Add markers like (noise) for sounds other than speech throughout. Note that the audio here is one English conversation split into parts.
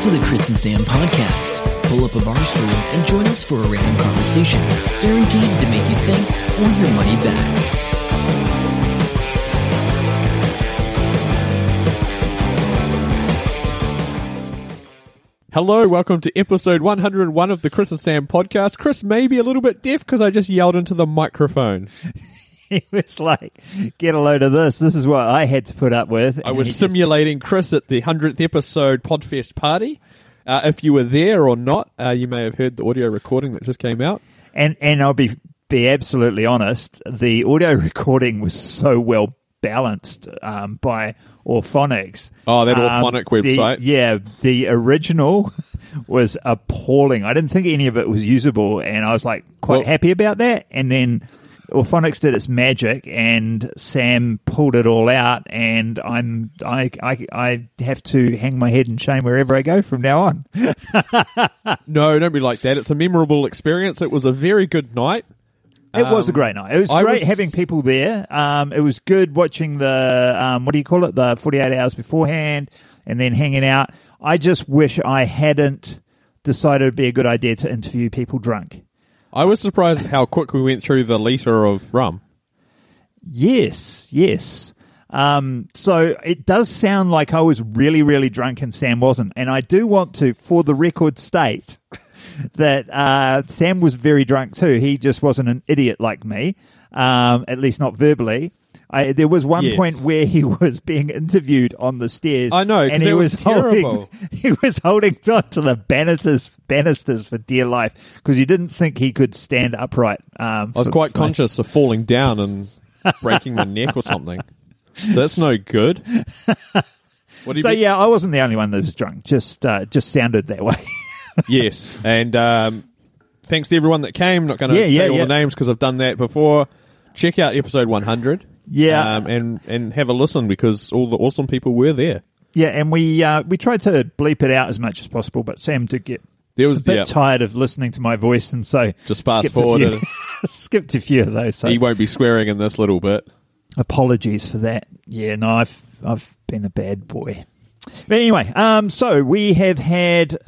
To the Chris and Sam podcast. Pull up a bar stool and join us for a random conversation, guaranteed to make you think or your money back. Hello, welcome to episode 101 of the Chris and Sam podcast. Chris may be a little bit deaf because I just yelled into the microphone. (laughs) he was like, "Get a load of this. This is what I had to put up with." I was he just- simulating Chris at the 100th episode Podfest party. Uh, if you were there or not, uh, you may have heard the audio recording that just came out. and and I'll be be absolutely honest. The audio (laughs) recording was so well balanced um, by Auphonics. Oh, that Um, Auphonic the- website. yeah, the original (laughs) was appalling. I didn't think any of it was usable, and I was like quite Well- happy about that. And then Auphonics did its magic, and Sam pulled it all out, and I'm I I, I have to hang my head in shame wherever I go from now on. (laughs) No, don't be like that. It's a memorable experience. It was a very good night. It was a Um, great night. It was I great was- having people there. Um, it was good watching the um, what do you call it? The forty eight hours beforehand, and then hanging out. I just wish I hadn't decided it'd be a good idea to interview people drunk. I was surprised how quick we went through the litre of rum. Yes, yes. Um, so it does sound like I was really, really drunk and Sam wasn't. And I do want to, for the record, state (laughs) that uh, Sam was very drunk too. He just wasn't an idiot like me, um, at least not verbally. I, there was one Yes. point where he (laughs) was being interviewed on the stairs. I know, and he it was holding, terrible. (laughs) He was holding on to the banisters, banisters for dear life because he didn't think he could stand upright. Um, I was quite conscious of falling down and breaking my neck or something. So that's no good. (laughs) So be- yeah, I wasn't the only one that was drunk. Just uh, just sounded that way. Yes, and um, thanks to everyone that came. Not going to Yeah, say yeah, all yeah. the names because I've done that before. Check out episode 100. Yeah. um, and and have a listen because all the awesome people were there. yeah, and we uh, we tried to bleep it out as much as possible, but Sam did get There a bit yeah, tired of listening to my voice, and so Just fast skipped a forward few- (laughs) skipped a few of those. So he won't be swearing in this little bit. apologies for that. Yeah, no, I've I've been a bad boy. But anyway, um, so we have had.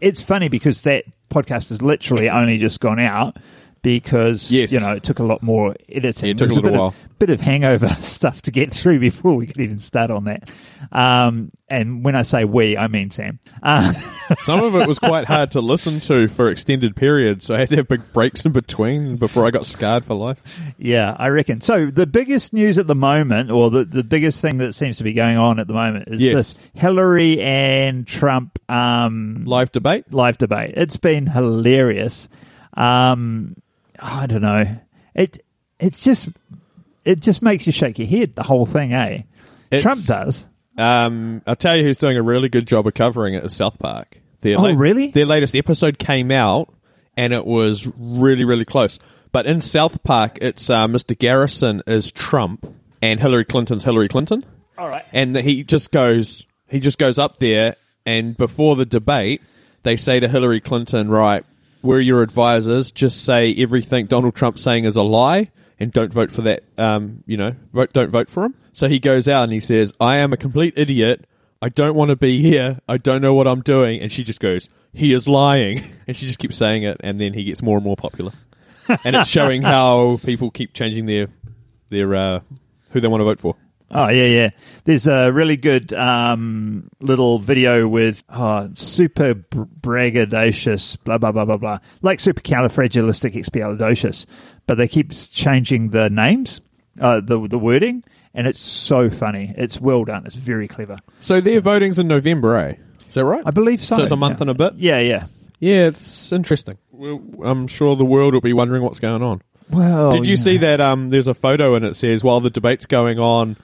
It's funny because that podcast has literally only just gone out because Yes. you know it took a lot more editing. Yeah, it took a little bit while. Of, bit of hangover (laughs) stuff to get through before we could even start on that. Um, and when I say we, I mean Sam. Uh, (laughs) Some of it was quite hard to listen to for extended periods, so I had to have big breaks in between before I got scarred for life. Yeah, I reckon. So the biggest news at the moment, or the, the biggest thing that seems to be going on at the moment, is Yes. this Hillary and Trump um, Live debate. live debate. It's been hilarious. Um, I don't know. It it's just it just makes you shake your head. The whole thing, eh? It's- Trump does. Um, I'll tell you who's doing a really good job of covering it is South Park. Their Oh, really? Their latest episode came out, and it was really, really close. But in South Park, it's uh, Mr. Garrison is Trump, and Hillary Clinton's Hillary Clinton. All right. And he just goes, he just goes up there, and before the debate, they say to Hillary Clinton, "Right, we're your advisors. Just say everything Donald Trump's saying is a lie, and don't vote for that. Um, you know, vote, don't vote for him." So he goes out and he says, "I am a complete idiot. I don't want to be here. I don't know what I'm doing." And she just goes, "He is lying," (laughs) and she just keeps saying it, and then he gets more and more popular. and it's showing how (laughs) people keep changing their their uh, who they want to vote for. Oh yeah, yeah. There's a really good um, little video with oh, super braggadocious, blah blah blah blah blah, like supercalifragilisticexpialidocious, but they keep changing the names, uh, the the wording, and it's so funny. It's well done. It's very clever. So their voting's in November, eh? Is that right? I believe so. So it's a month yeah. and a bit. Yeah, yeah. Yeah, it's interesting. I'm sure the world will be wondering what's going on. Well, Did you yeah. see that? Um, there's a photo and it says while the debate's going on,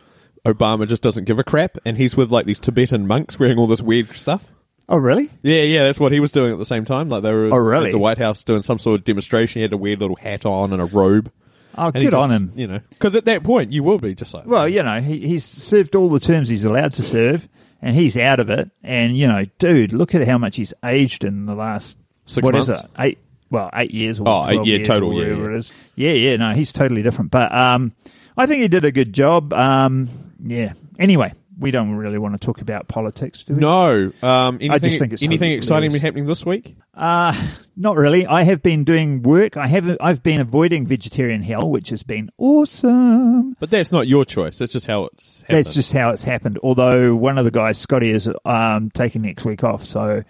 Obama just doesn't give a crap, and he's with like these Tibetan monks wearing all this weird stuff. Oh, really? Yeah, yeah, that's what he was doing at the same time. Like they were Oh, really? at the White House doing some sort of demonstration. He had a weird little hat on and a robe. Oh, And good on just, him. You know, because at that point you will be just like, Well, you know, he, he's served all the terms he's allowed to serve, and he's out of it. And you know, dude, look at how much he's aged in the last Six what is months? it? Eight. Well, eight years. Or Oh, eight year years total, yeah, yeah. is. Yeah, yeah. No, he's totally different. But um, I think he did a good job. Um, yeah. Anyway, we don't really want to talk about politics, do we? No. Um, anything just think it's anything exciting been happening this week? Uh, not really. I have been doing work. I have. I've been avoiding vegetarian hell, which has been awesome. But that's not your choice. That's just how it's happened. That's just how it's happened. Although one of the guys, Scotty, is um, taking next week off, so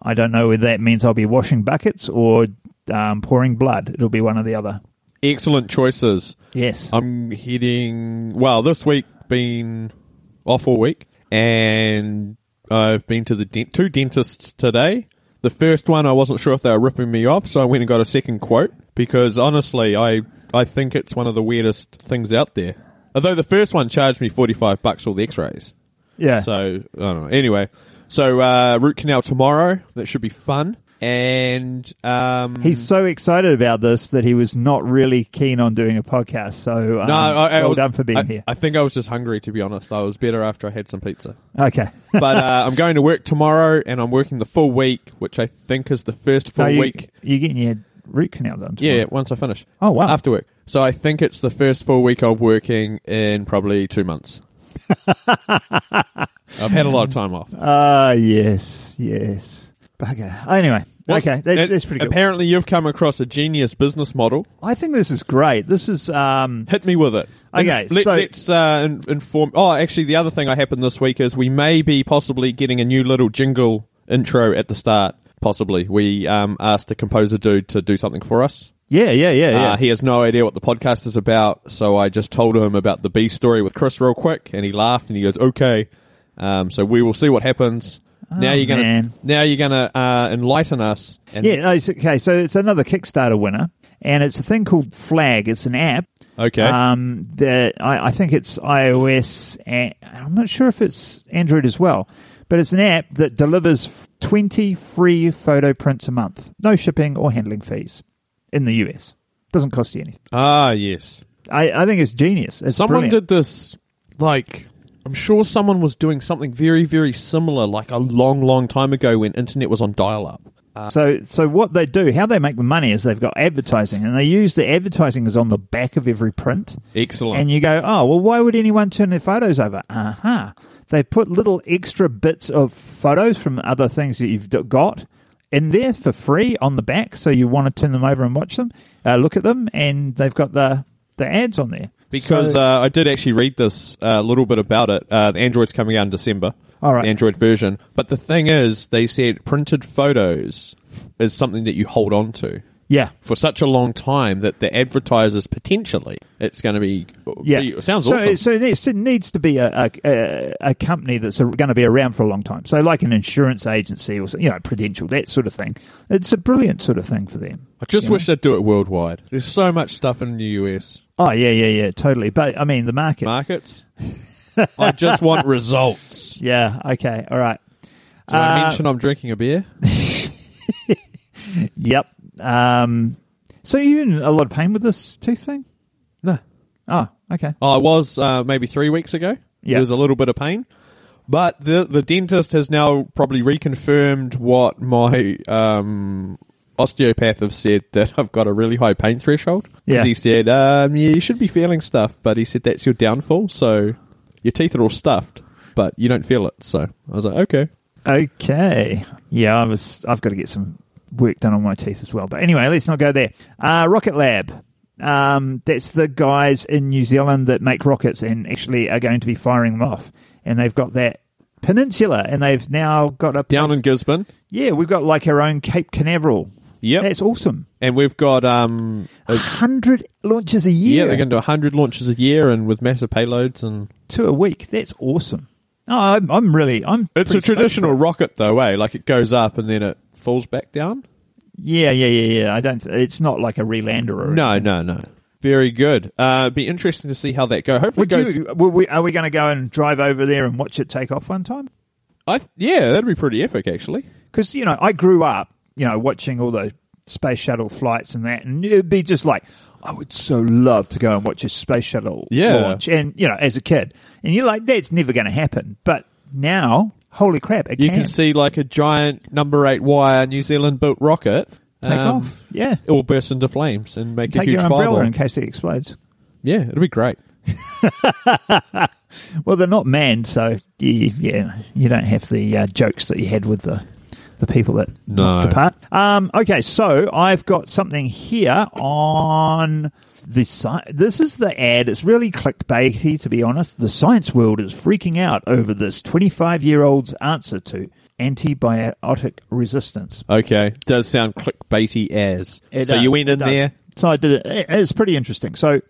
I don't know whether that means I'll be washing buckets or um, pouring blood. It'll be one or the other. Excellent choices. Yes. I'm heading. Well, this week been off all week, and I've been to the dent- two dentists today. The first one, I wasn't sure if they were ripping me off, so I went and got a second quote because honestly, I I think it's one of the weirdest things out there. Although the first one charged me forty five bucks for all the X rays. yeah. So I don't know. Anyway, so uh, root canal tomorrow. That should be fun. And um, He's so excited about this that he was not really keen on doing a podcast. So um, no, I, I well was, done for being I, here. I think I was just hungry, to be honest. I was better after I had some pizza. okay. (laughs) but uh, I'm going to work tomorrow, and I'm working the full week, which I think is the first full No, you, week. You're getting your root canal done. Yeah, once I finish. Oh, wow. After work. So I think it's the first full week of working in probably two months. (laughs) I've had a lot of time off. Ah, yes, yes. Bugger. Anyway, okay, that's, And that's pretty good. Apparently, you've come across a genius business model. I think this is great. This is um, Hit me with it. Okay, Let, so- us uh, inform. Oh, actually, the other thing that happened this week is we may be possibly getting a new little jingle intro at the start. Possibly, we um, asked a composer dude to do something for us. yeah, yeah, yeah, yeah. Uh, he has no idea what the podcast is about, so I just told him about the B story with Chris real quick, and he laughed and he goes, "Okay." Um, so we will see what happens. Now you're gonna Oh, man. now you're gonna uh, enlighten us. And yeah, no, it's- okay. So it's another Kickstarter winner, and it's a thing called Flag. It's an app. Okay. Um, that I, I think it's iOS. And I'm not sure if it's Android as well, but it's an app that delivers 20 free photo prints a month, no shipping or handling fees in the US. Doesn't cost you anything. ah, yes. I, I think it's genius. It's Someone brilliant. did this, like, I'm sure someone was doing something very, very similar, like a long, long time ago when internet was on dial up. So, so what they do, how they make the money is they've got advertising, and they use the advertising is on the back of every print. Excellent. And you go, oh, well, why would anyone turn their photos over? Aha. They put little extra bits of photos from other things that you've got in there for free on the back. So you want to turn them over and watch them, uh, look at them, and they've got the, the ads on there. Because So- uh, I did actually read this a little bit about it. Uh, the Android's coming out in December. All right. The Android version. But the thing is, they said printed photos is something that you hold on to yeah. for such a long time that the advertisers potentially it's going to be. Yeah, be- it sounds so, awesome. So it needs, it needs to be a, a, a, company that's going to be around for a long time. So, like an insurance agency or you know, Prudential, that sort of thing. It's a brilliant sort of thing for them. I just you know? wish they'd do it worldwide. There's so much stuff in the US Oh yeah, yeah, yeah, totally. But I mean, the market. markets. I just want (laughs) results. yeah. Okay. All right. Did I Uh, mention I'm drinking a beer? (laughs) Yep. Um, so you in a lot of pain with this tooth thing? No. Oh, okay. Oh, I was uh, maybe three weeks ago. Yeah. There was a little bit of pain. But the the dentist has now probably reconfirmed what my um, osteopath have said that I've got a really high pain threshold. Yeah. He said, um, yeah, you should be feeling stuff, but he said that's your downfall. So your teeth are all stuffed, but you don't feel it. So I was like, okay. Okay. Yeah, I was. I've got to get some work done on my teeth as well. But anyway, let's not go there. Uh, Rocket Lab. Um, that's the guys in New Zealand that make rockets and actually are going to be firing them off. And they've got that peninsula, and they've now got a Down place- in Gisborne. Yeah, we've got like our own Cape Canaveral. Yep. That's awesome. and we've got um, a, Hundred launches a year. yeah, they're going to do hundred launches a year and with massive payloads and to a week. That's awesome. Oh, I'm, I'm really. I'm. It's a traditional stoked for it. rocket, though, eh? Like it goes up and then it falls back down. Yeah, yeah, yeah, yeah. I don't. It's not like a relander or. No, anything. no, no. Very good. Uh, it'd be interesting to see how that go. Hopefully, Would goes. you? Will we, are we going to go and drive over there and watch it take off one time? I th- yeah, that'd be pretty epic, actually. Because you know, I grew up, you know, watching all the space shuttle flights and that, and it'd be just like, I would so love to go and watch a space shuttle Yeah. launch, and you know, as a kid, and you're like, that's never going to happen. But now, holy crap, it You can, can see like a giant number eight wire New Zealand built rocket take um, off. Yeah, It will burst into flames and make take a huge your umbrella fireball. in case it explodes. Yeah, it'll be great. (laughs) well, they're not manned, so you, yeah, you don't have the uh, jokes that you had with the the people that No. apart. Um, okay, so I've got something here on the sci- This is the ad. It's really clickbaity, to be honest. The science world is freaking out over this 25 year old's answer to antibiotic resistance. Okay, does sound clickbaity as. It so does, you went in there. So I did it. It- It's pretty interesting. So,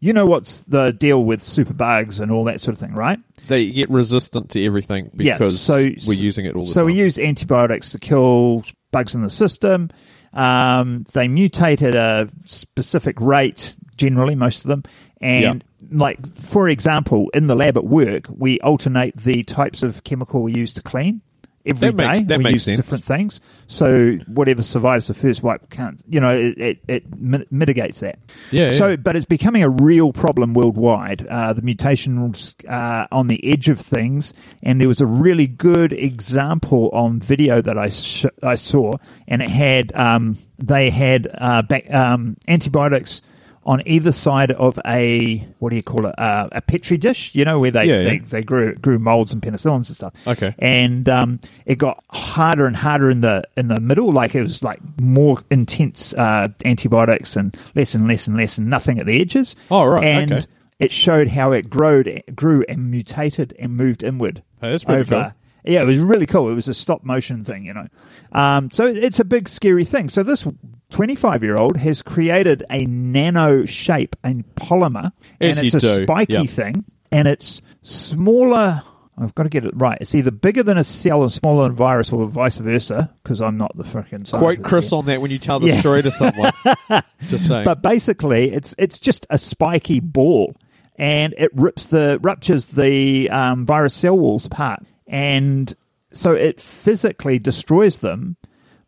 you know what's the deal with superbugs and all that sort of thing, right? They get resistant to everything Yeah, because so- we're using it all the So time. So we use antibiotics to kill bugs in the system. Um, they mutate at a specific rate, generally, most of them. And, like, for example, in the lab at work, we alternate the types of chemical we use to clean. Every That makes- day. that we makes use sense. different things. So whatever survives the first wipe can't, you know, it, it, it mitigates that. Yeah, yeah. So, but it's becoming a real problem worldwide. Uh, the mutations uh, on the edge of things, and there was a really good example on video that I sh- I saw, and it had um, they had uh, back, um, antibiotics on either side of a what do you call it uh, a petri dish you know where they Yeah, yeah. they, they grew grew molds and penicillins and stuff Okay. and um, it got harder and harder in the in the middle. Like it was like more intense uh, antibiotics and less and less and less and nothing at the edges. Oh, right, And okay. it showed how it growed, grew and mutated and moved inward. Oh, that's pretty cool. Yeah, it was really cool. It was a stop motion thing, you know. Um, so it's a big scary thing. So this 25 year old has created a nano shape and polymer, and it's a do, spiky yep. thing, and it's smaller. I've got to get it right. It's either bigger than a cell and smaller than a virus, or vice versa. Because I'm not the freaking Quote Chris here. on that when you tell the Yeah. story to someone. (laughs) Just saying. But basically, it's it's just a spiky ball, and it rips the ruptures the um, virus cell walls apart, and so it physically destroys them.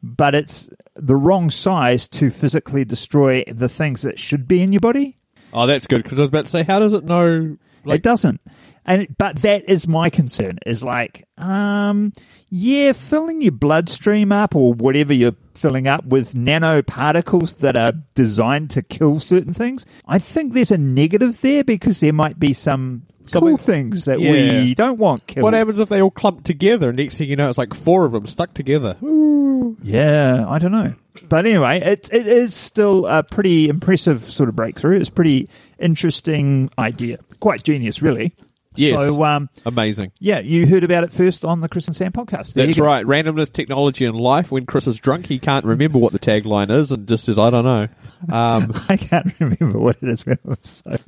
But it's the wrong size to physically destroy the things that should be in your body. oh, that's good because I was about to say, how does it know? Like, it doesn't. And but that is my concern. Is like, um, yeah, filling your bloodstream up or whatever you're filling up with nanoparticles that are designed to kill certain things. I think there's a negative there because there might be some cool Something- things that Yeah. we don't want killed. what happens if they all clump together and next thing you know, it's like four of them stuck together? Yeah, I don't know. But anyway, it it is still a pretty impressive sort of breakthrough. It's a pretty interesting idea. Quite genius, really. Yes. So, um, Amazing. yeah, you heard about it first on the Chris and Sam podcast. There That's go. right. Randomness, technology, and life. When Chris is drunk, he can't remember what the tagline is and just says, I don't know. (laughs) Um, I can't remember what it is. when I was so-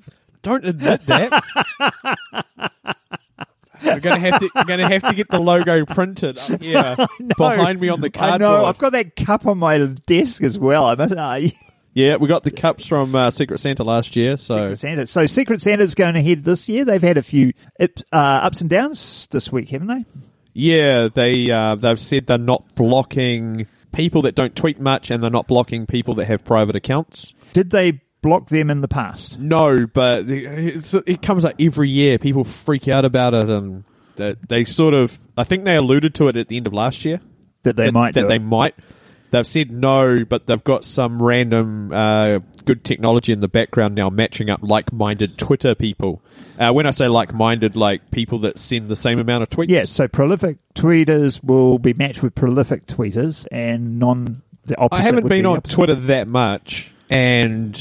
don't admit that. (laughs) We're gonna have to. We're gonna have to get the logo printed (laughs) up here (laughs) behind me on the I cardboard. know. I've got that cup on my desk as well. I must. Uh, Yeah, we got the cups from uh, Secret Santa last year. So Secret Santa. So Secret Santa's going ahead this year. They've had a few uh, ups and downs this week, haven't they? yeah, they uh, they've said they're not blocking people that don't tweet much, and they're not blocking people that have private accounts. Did they block them in the past? No, but it's, it comes up every year. People freak out about it, and that they sort of. I think they alluded to it at the end of last year. That they that, might that they it? might. They've said no, but they've got some random uh, good technology in the background now, matching up like-minded Twitter people. Uh, when I say like-minded, like people that send the same amount of tweets. Yeah. So prolific tweeters will be matched with prolific tweeters, and non. The opposite I haven't been be on. Twitter that much, and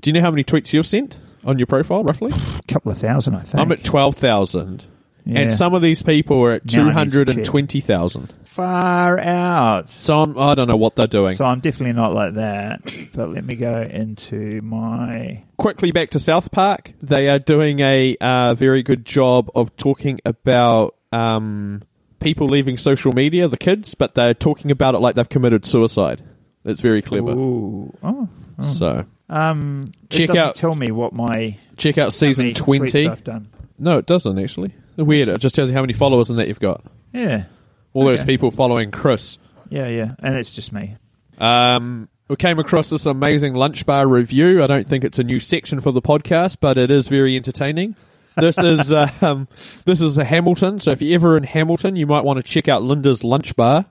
do you know how many tweets you've sent on your profile, roughly? (sighs) A couple of thousand, I think. I'm at twelve thousand, Yeah. and some of these people are at Now I need to hundred and twenty thousand. far out. So I'm, I don't know what they're doing. So I'm definitely not like that. But let me go into my. quickly back to South Park. They are doing a uh, very good job of talking about um, people leaving social media, the kids, but they're talking about it like they've committed suicide. It's very clever. Ooh. Oh. So Um, Check out- Tell me what my check out season twenty. I've done. No, it doesn't actually. Weird. It just tells you how many followers and that you've got. Yeah, All those people following Chris. yeah, yeah, and it's just me. Um, we came across this amazing lunch bar review. I don't think it's a new section for the podcast, but it is very entertaining. This is (laughs) um, this is a Hamilton. So if you're ever in Hamilton, you might want to check out Linda's Lunch Bar,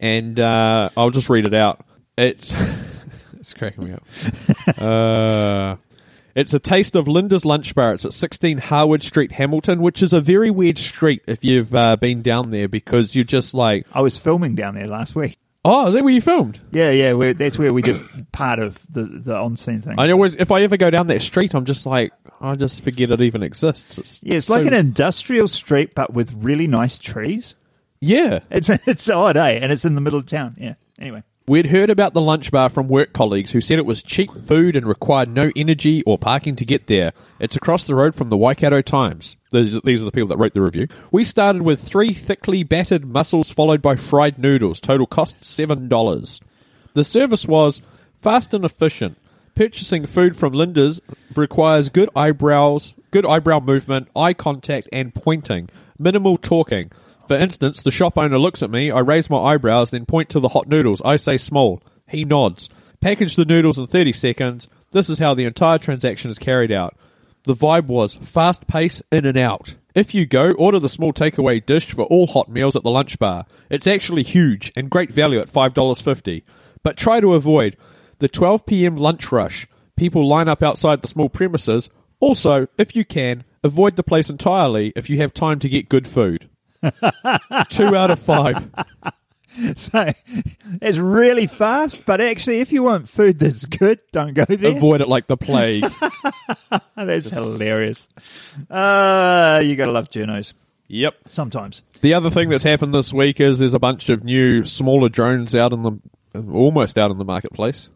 and uh, I'll just read it out. It's (laughs) it's cracking me up. (laughs) Uh, It's a taste of Linda's Lunch Bar. It's at 16 Harwood Street, Hamilton, which is a very weird street if you've uh, been down there because you're just like, I was filming down there last week. oh, is that where you filmed? Yeah, yeah, that's where we did part of the the on scene thing. I always, if I ever go down that street, I'm just like, I just forget it even exists. It's yeah, it's so- like an industrial street, but with really nice trees. yeah. It's (laughs) it's odd, eh? And it's in the middle of town. Yeah. Anyway, We'd heard about the lunch bar from work colleagues who said it was cheap food and required no energy or parking to get there. It's across the road from the Waikato Times. These, these are the people that wrote the review. We started with three thickly battered mussels followed by fried noodles. Total cost $7. The service was fast and efficient. Purchasing food from Linda's requires good eyebrows, good eyebrow movement, eye contact, and pointing. Minimal talking. For instance, the shop owner looks at me, I raise my eyebrows, then point to the hot noodles. I say small. He nods. Package the noodles in 30 seconds. This is how the entire transaction is carried out. The vibe was fast pace, in and out. If you go, order the small takeaway dish for all hot meals at the lunch bar. It's actually huge and great value at $5.50. But try to avoid the 12 p.m. lunch rush. People line up outside the small premises. Also, if you can, avoid the place entirely if you have time to get good food. Two out of five. (laughs) so it's really fast, but actually, if you want food that's good, don't go there. Avoid it like the plague. (laughs) that's hilarious. Uh, you gotta love journos yep. sometimes. The other thing that's happened this week is there's a bunch of new smaller drones out in the almost out in the marketplace.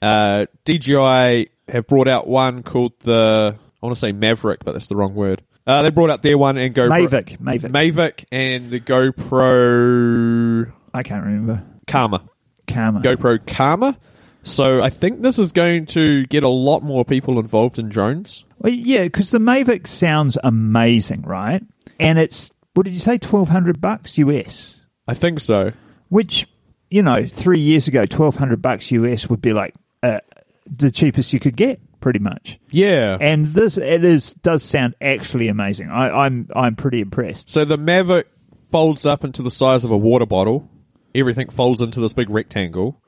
Uh, DJI have brought out one called the I want to say Maverick, but that's the wrong word. Uh, they brought out their one and GoPro Mavic, Mavic. Mavic and the GoPro I can't remember. Karma. Karma. GoPro Karma. So I think this is going to get a lot more people involved in drones. Well, yeah, because the Mavic sounds amazing, right? And it's what did you say? Twelve hundred bucks US. I think so. Which you know, three years ago, twelve hundred bucks US would be like uh, the cheapest you could get, pretty much. Yeah. And this it is does sound actually amazing. I, I'm I'm pretty impressed. So the Mavic folds up into the size of a water bottle. Everything folds into this big rectangle.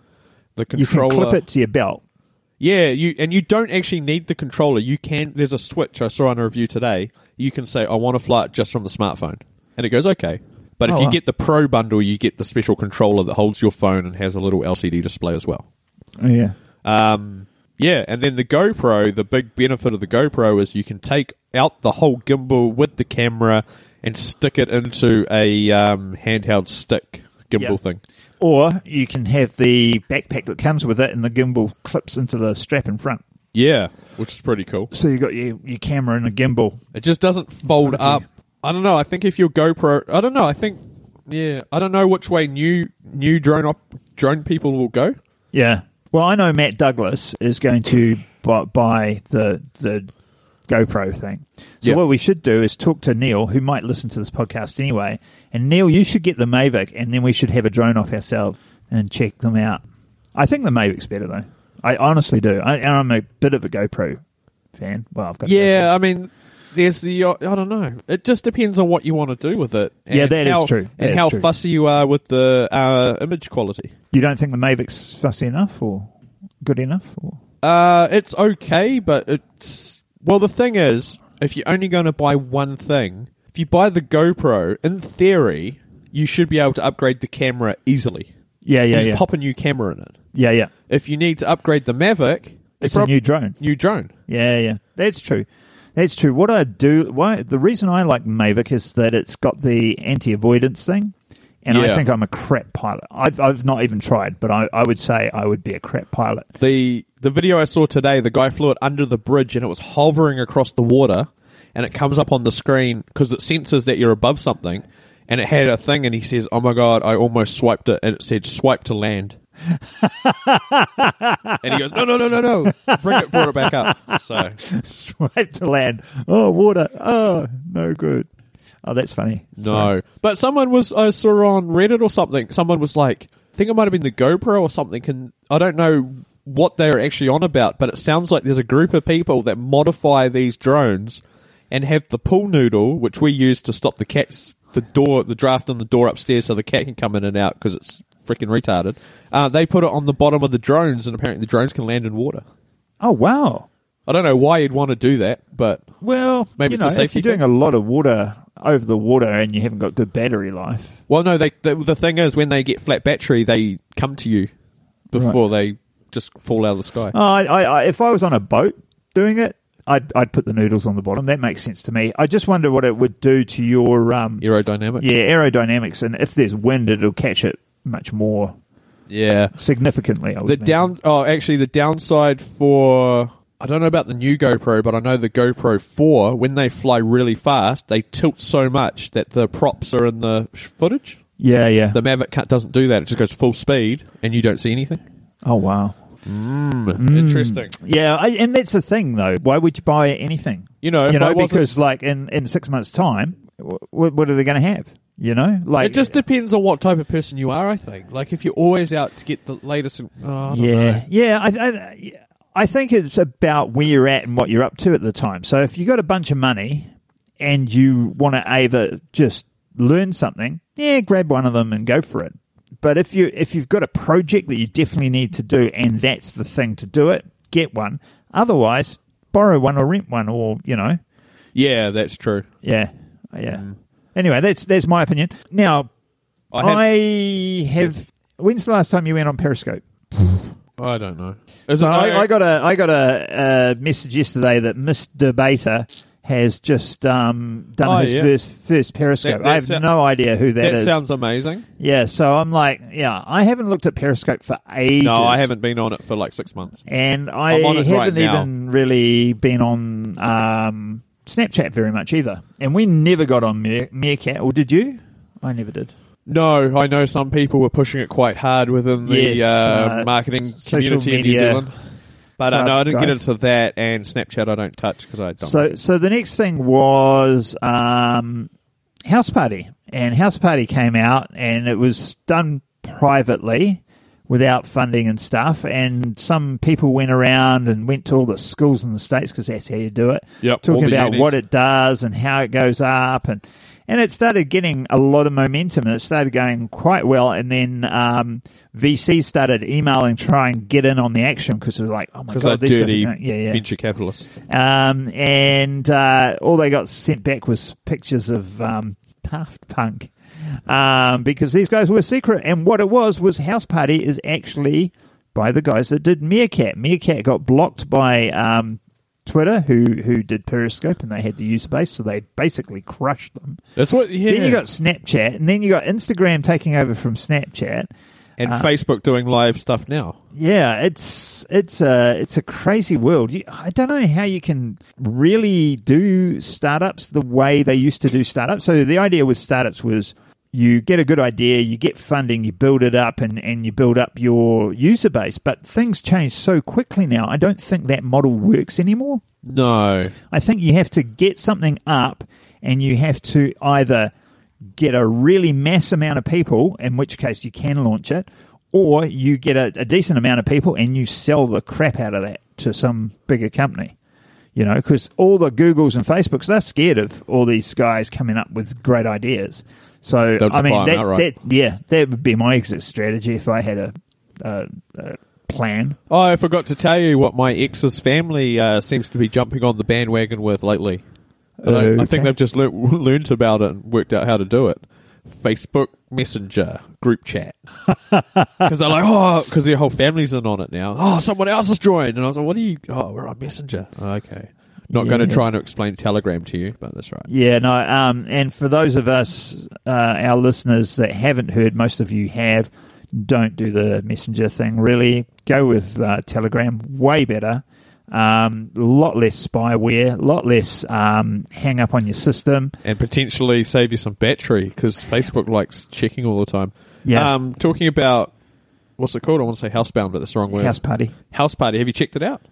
The controller You can clip it to your belt. yeah, you and you don't actually need the controller. You can. There's a switch I saw on a review today. You can say I want to fly it just from the smartphone, and it goes okay. But if Oh, you wow. get the Pro bundle, you get the special controller that holds your phone and has a little LCD display as well. Oh, yeah. Um, yeah, and then the GoPro, the big benefit of the GoPro is you can take out the whole gimbal with the camera and stick it into a um, handheld stick gimbal Yep. thing. Or you can have the backpack that comes with it, and the gimbal clips into the strap in front. Yeah, which is pretty cool. So you got your your camera and a gimbal. It just doesn't fold up. I don't know. I think if your GoPro, I don't know. I think yeah, I don't know which way new new drone op, drone people will go. Yeah. Well, I know Matt Douglas is going to buy, the the GoPro thing. So Yeah. what we should do is talk to Neil, who might listen to this podcast anyway. And Neil, you should get the Mavic, and then we should have a drone off ourselves and check them out. I think the Mavic's better though. I honestly do. I, and I'm a bit of a GoPro fan. Well, I've got Yeah, I mean, there's the uh, I don't know. It just depends on what you want to do with it. And Yeah, that is how, true. That and is how true. fussy you are with the uh, image quality. You don't think the Mavic's fussy enough or good enough? Or? Uh, it's okay, but it's well. The thing is, if you're only going to buy one thing, if you buy the GoPro, in theory, you should be able to upgrade the camera easily. Yeah, yeah, just yeah. pop a new camera in it. Yeah, yeah. If you need to upgrade the Mavic, It's prob- a new drone. new drone. Yeah, yeah. That's true. That's true. What I do, why the reason I like Mavic is that it's got the anti-avoidance thing, and I think I'm a crap pilot. I've I've not even tried, but I, I would say I would be a crap pilot. The the video I saw today, the guy flew it under the bridge and it was hovering across the water, and it comes up on the screen because it senses that you're above something, and it had a thing, and he says, "Oh my god, I almost swiped it," and it said, "Swipe to land." And he goes, "No, no, no, no, no!" Bring it, brought it back up. So (laughs) Swipe to land. Oh, water. Oh, no good. Oh, that's funny. no, but someone was I saw on Reddit or something. Someone was like, I think it might have been the GoPro or something. And I don't know what they're actually on about, but it sounds like there's a group of people that modify these drones and have the pool noodle, which we use to stop the cats, the door, the draft on the door upstairs, so the cat can come in and out because it's freaking retarded. Uh, they put it on the bottom of the drones, and apparently the drones can land in water. Oh, wow. I don't know why you'd want to do that, but Well, Maybe you it's a know, if you're doing a lot of water over the water and you haven't got good battery life. well, no. They the, the thing is when they get flat battery, they come to you before they just fall out of the sky. Oh, I, I, I, if I was on a boat doing it, I'd, I'd put the noodles on the bottom. That makes sense to me. I just wonder what it would do to your um, Aerodynamics. yeah aerodynamics, and if there's wind, it'll catch it much more yeah. significantly. I would The imagine. down. Oh, actually, the downside for I don't know about the new GoPro, but I know the GoPro Four when they fly really fast, they tilt so much that the props are in the footage. Yeah, yeah. The Mavic cut doesn't do that; it just goes full speed, and you don't see anything. oh wow. Hmm. Hmm. Interesting. Yeah, I, and that's the thing, though. Why would you buy anything? You know, you know, because like in in six months' time, what, what are they going to have? You know, like It just depends on what type of person you are. I think. Like if you're always out to get the latest. And, oh, yeah, know. yeah. I, I I think it's about where you're at and what you're up to at the time. So if you got a bunch of money and you want to either just learn something, yeah, grab one of them and go for it. But if you if you've got a project that you definitely need to do and that's the thing to do it, get one. Otherwise, borrow one or rent one, or you know, Yeah, that's true. yeah, yeah. Mm. Anyway, that's that's my opinion. Now, I, had, I have. When's the last time you went on Periscope? I don't know. Is So it? I, I got a I got a, a message yesterday that Miss Debater has just um, done Oh, his yeah. first first Periscope. That- that I have sou- no idea who that is. That sounds amazing. yeah, so I'm like, yeah, I haven't looked at Periscope for ages. No, I haven't been on it for like six months. and I I'm on it right haven't now. even really been on um, Snapchat very much either. And we never got on Mere- Meerkat, or did you? I never did. No, I know some people were pushing it quite hard within the Yes, uh, uh, marketing social community in New media Zealand. But uh, no, I didn't get guys. into that, and Snapchat I don't touch because I don't. So, so the next thing was um, House Party, and House Party came out, and it was done privately without funding and stuff. And some people went around and went to all the schools in the states because that's how you do it. Yep, talking about unis. what it does and how it goes up, and and it started getting a lot of momentum, and it started going quite well. And then um, VC started emailing, try and get in on the action because it was like, oh my god, these guys dirty going- yeah, yeah. venture capitalist. Um, and uh, all they got sent back was pictures of um, Daft Punk um, because these guys were secret. And what it was was House Party is actually by the guys that did Meerkat. Meerkat got blocked by um, Twitter, who who did Periscope, and they had the user base, so they basically crushed them. That's what. Yeah, Then you got Snapchat, and then you got Instagram taking over from Snapchat. and uh, Facebook doing live stuff now. Yeah, it's it's a it's a crazy world. You, I don't know how you can really do startups the way they used to do startups. So the idea with startups was you get a good idea, you get funding, you build it up, and and you build up your user base. But things change so quickly now. I don't think that model works anymore. No, I think you have to get something up, and you have to either get a really mass amount of people, in which case you can launch it, or you get a, a decent amount of people and you sell the crap out of that to some bigger company. You know, because all the Googles and Facebooks, they're scared of all these guys coming up with great ideas. So, They'll I mean, buy 'em that's, outright. that, yeah, that would be my exit strategy if I had a, a, a plan. oh, I forgot to tell you what my ex's family uh, seems to be jumping on the bandwagon with lately. And I, I think they've just lear- (laughs) learned about it and worked out how to do it. Facebook Messenger group chat (laughs) because they're like, oh, because their whole family's in on it now. Oh, someone else has joined, and I was like, what are you? Oh, we're on Messenger. Oh, okay, not going to Yeah. try and explain Telegram to you, but that's right. Yeah, no. Um, and for those of us, uh, our listeners that haven't heard, most of you have, don't do the messenger thing. Really, go with uh, Telegram. Way better. Um, a lot less spyware. A lot less um, hang up on your system. and potentially save you some battery because Facebook likes checking all the time. Yeah. Um, talking about what's it called? I want to say housebound, but that's the wrong word. House party. House party. Have you checked it out?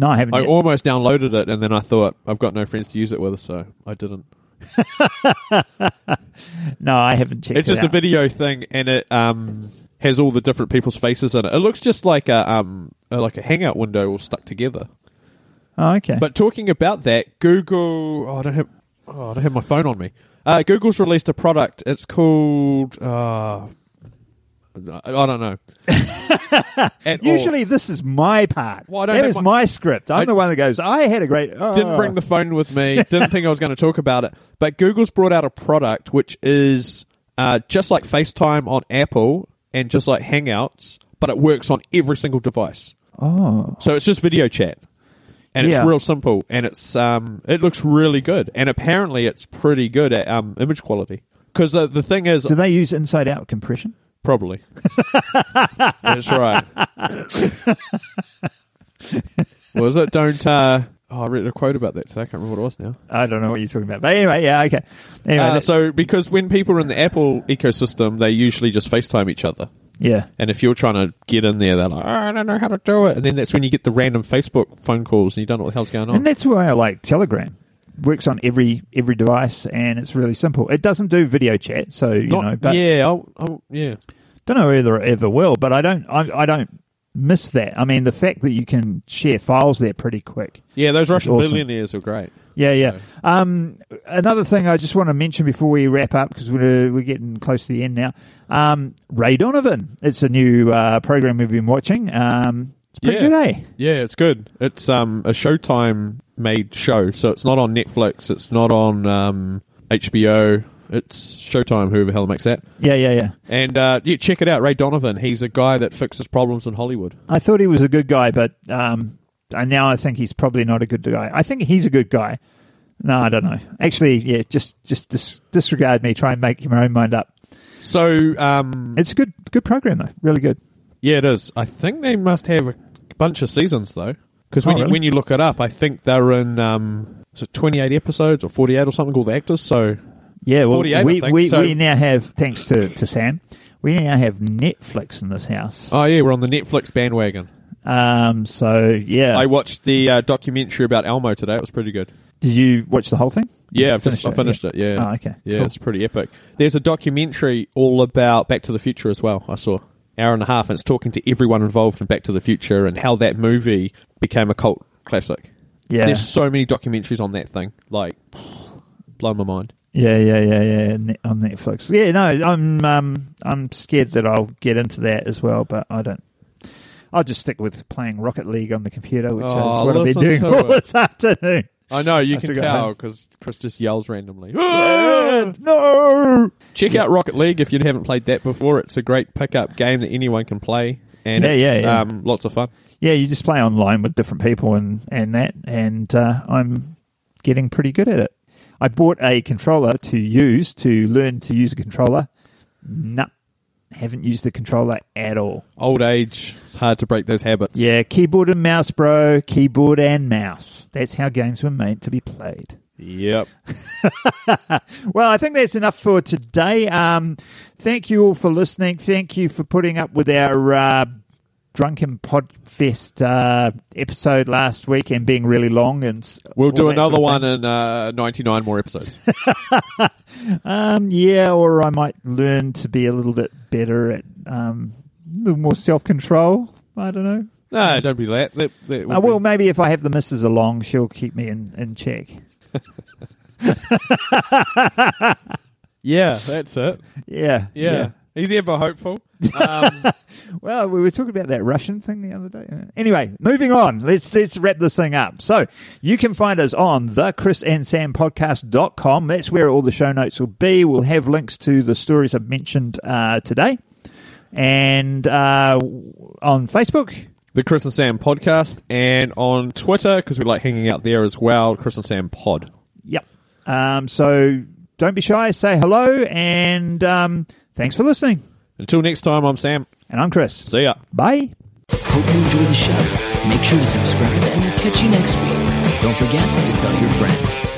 No, I haven't. I yet. almost downloaded it, and then I thought I've got no friends to use it with, so I didn't. (laughs) no, I haven't checked. It's it just a video thing, and it um, has all the different people's faces in it. It looks just like a um, like a hangout window all stuck together. Oh, okay. But talking about that, Google. Oh, I don't have. Oh, I don't have my phone on me. Uh, Google's released a product. It's called. Uh, I don't know. (laughs) At all. Usually, this is my part. Well, I don't that my- my script. I'm I- the one that goes. I had a great. Oh. (laughs) didn't bring the phone with me. (laughs) Didn't think I was going to talk about it. But Google's brought out a product which is uh, just like FaceTime on Apple and just like Hangouts, but it works on every single device. Oh, So it's just video chat, and it's real simple, and it's um, it looks really good, and apparently it's pretty good at um, image quality. Because the the thing is, do they use inside out compression? Probably (laughs) that's right. Was it? Don't. Uh, oh, I read a quote about that today. I can't remember what it was now. I don't know what you're talking about, but anyway, yeah, okay. Anyway, Uh, that- so because when people are in the Apple ecosystem, they usually just FaceTime each other. yeah, And if you're trying to get in there, they're like, oh, I don't know how to do it. And then that's when you get the random Facebook phone calls and you don't know what the hell's going on. and that's why I like Telegram. Works on every every device, and it's really simple. It doesn't do video chat, so you Not- know. But yeah, I'll, I'll, yeah. don't know whether it ever will. But I don't. I, I don't miss that. I mean, the fact that you can share files there pretty quick. Yeah, those Russian awesome. billionaires are great. Yeah, yeah. Um, another thing I just want to mention before we wrap up because we're we're getting close to the end now. Um, Ray Donovan. It's a new uh, program we've been watching. Um, it's pretty Yeah. good, eh? Yeah, it's good. It's um, a Showtime made show, so it's not on Netflix. It's not on um, HBO. It's Showtime, whoever the hell makes that. Yeah, yeah, yeah. And uh, yeah, check it out. Ray Donovan. He's a guy that fixes problems in Hollywood. I thought he was a good guy, but um, and now I think he's probably not a good guy. I think he's a good guy. No, I don't know. Actually, yeah, just just dis- disregard me. Try and make your own mind up. So um, It's a good good program though. Really good. Yeah, it is. I think they must have a bunch of seasons though, because when Oh, you, really? when you look it up, I think they're in um, is it twenty eight episodes or forty eight or something called the actors. So Yeah, well, 48, I we we, so- we now have thanks to to Sam, we now have Netflix in this house. oh yeah, we're on the Netflix bandwagon. Um, so yeah, I watched the uh, documentary about Elmo today. It was pretty good. did you watch the whole thing? Yeah, I've just Finished I it, finished yeah. it. Yeah. Oh, okay, Yeah, cool. it's pretty epic. There's a documentary all about Back to the Future as well. I saw hour and a half, and it's talking to everyone involved in Back to the Future and how that movie became a cult classic. Yeah, There's so many documentaries on that thing. Like, blow my mind. yeah, yeah, yeah, yeah. On Netflix. Yeah, no, I'm um I'm scared that I'll get into that as well, but I don't. I'll just stick with playing Rocket League on the computer, which Oh, is what I've been doing (laughs) all this afternoon. I know you I can forgot. tell because Chris just yells randomly. (laughs) no. Check out Rocket League if you haven't played that before. It's a great pickup game that anyone can play, and Yeah, it's yeah, yeah. Um, lots of fun. Yeah, you just play online with different people and and that, and uh, I'm getting pretty good at it. I bought a controller to use to learn to use a controller. Nah, haven't used the controller at all. Old age, it's hard to break those habits. Yeah, keyboard and mouse, bro. Keyboard and mouse. That's how games were meant to be played. Yep. (laughs) Well, I think that's enough for today. Um, thank you all for listening. Thank you for putting up with our uh, Drunken Podfest uh, episode last week and being really long. And We'll do another sort of one in uh, 99 more episodes. (laughs) Um, yeah, or I might learn to be a little bit better at um, a little more self control. I don't know. no, don't be that. that, that Uh, well, be- maybe if I have the missus along, she'll keep me in, in check. (laughs) yeah, that's it. (laughs) Yeah, Yeah. He's ever hopeful. Um, (laughs) Well, we were talking about that Russian thing the other day. Anyway, moving on. Let's let's wrap this thing up. So you can find us on the Chris and Sam podcast.com. That's where all the show notes will be. We'll have links to the stories I've mentioned uh, today. And uh, on Facebook, the Chris and Sam podcast, and on Twitter, because we like hanging out there as well, Chris and Sam pod. Yep. Um, so don't be shy. Say hello. And um, thanks for listening. Until next time, I'm Sam. And I'm Chris. See ya. Bye. Hope you enjoyed the show. Make sure to subscribe and we'll catch you next week. Don't forget to tell your friend.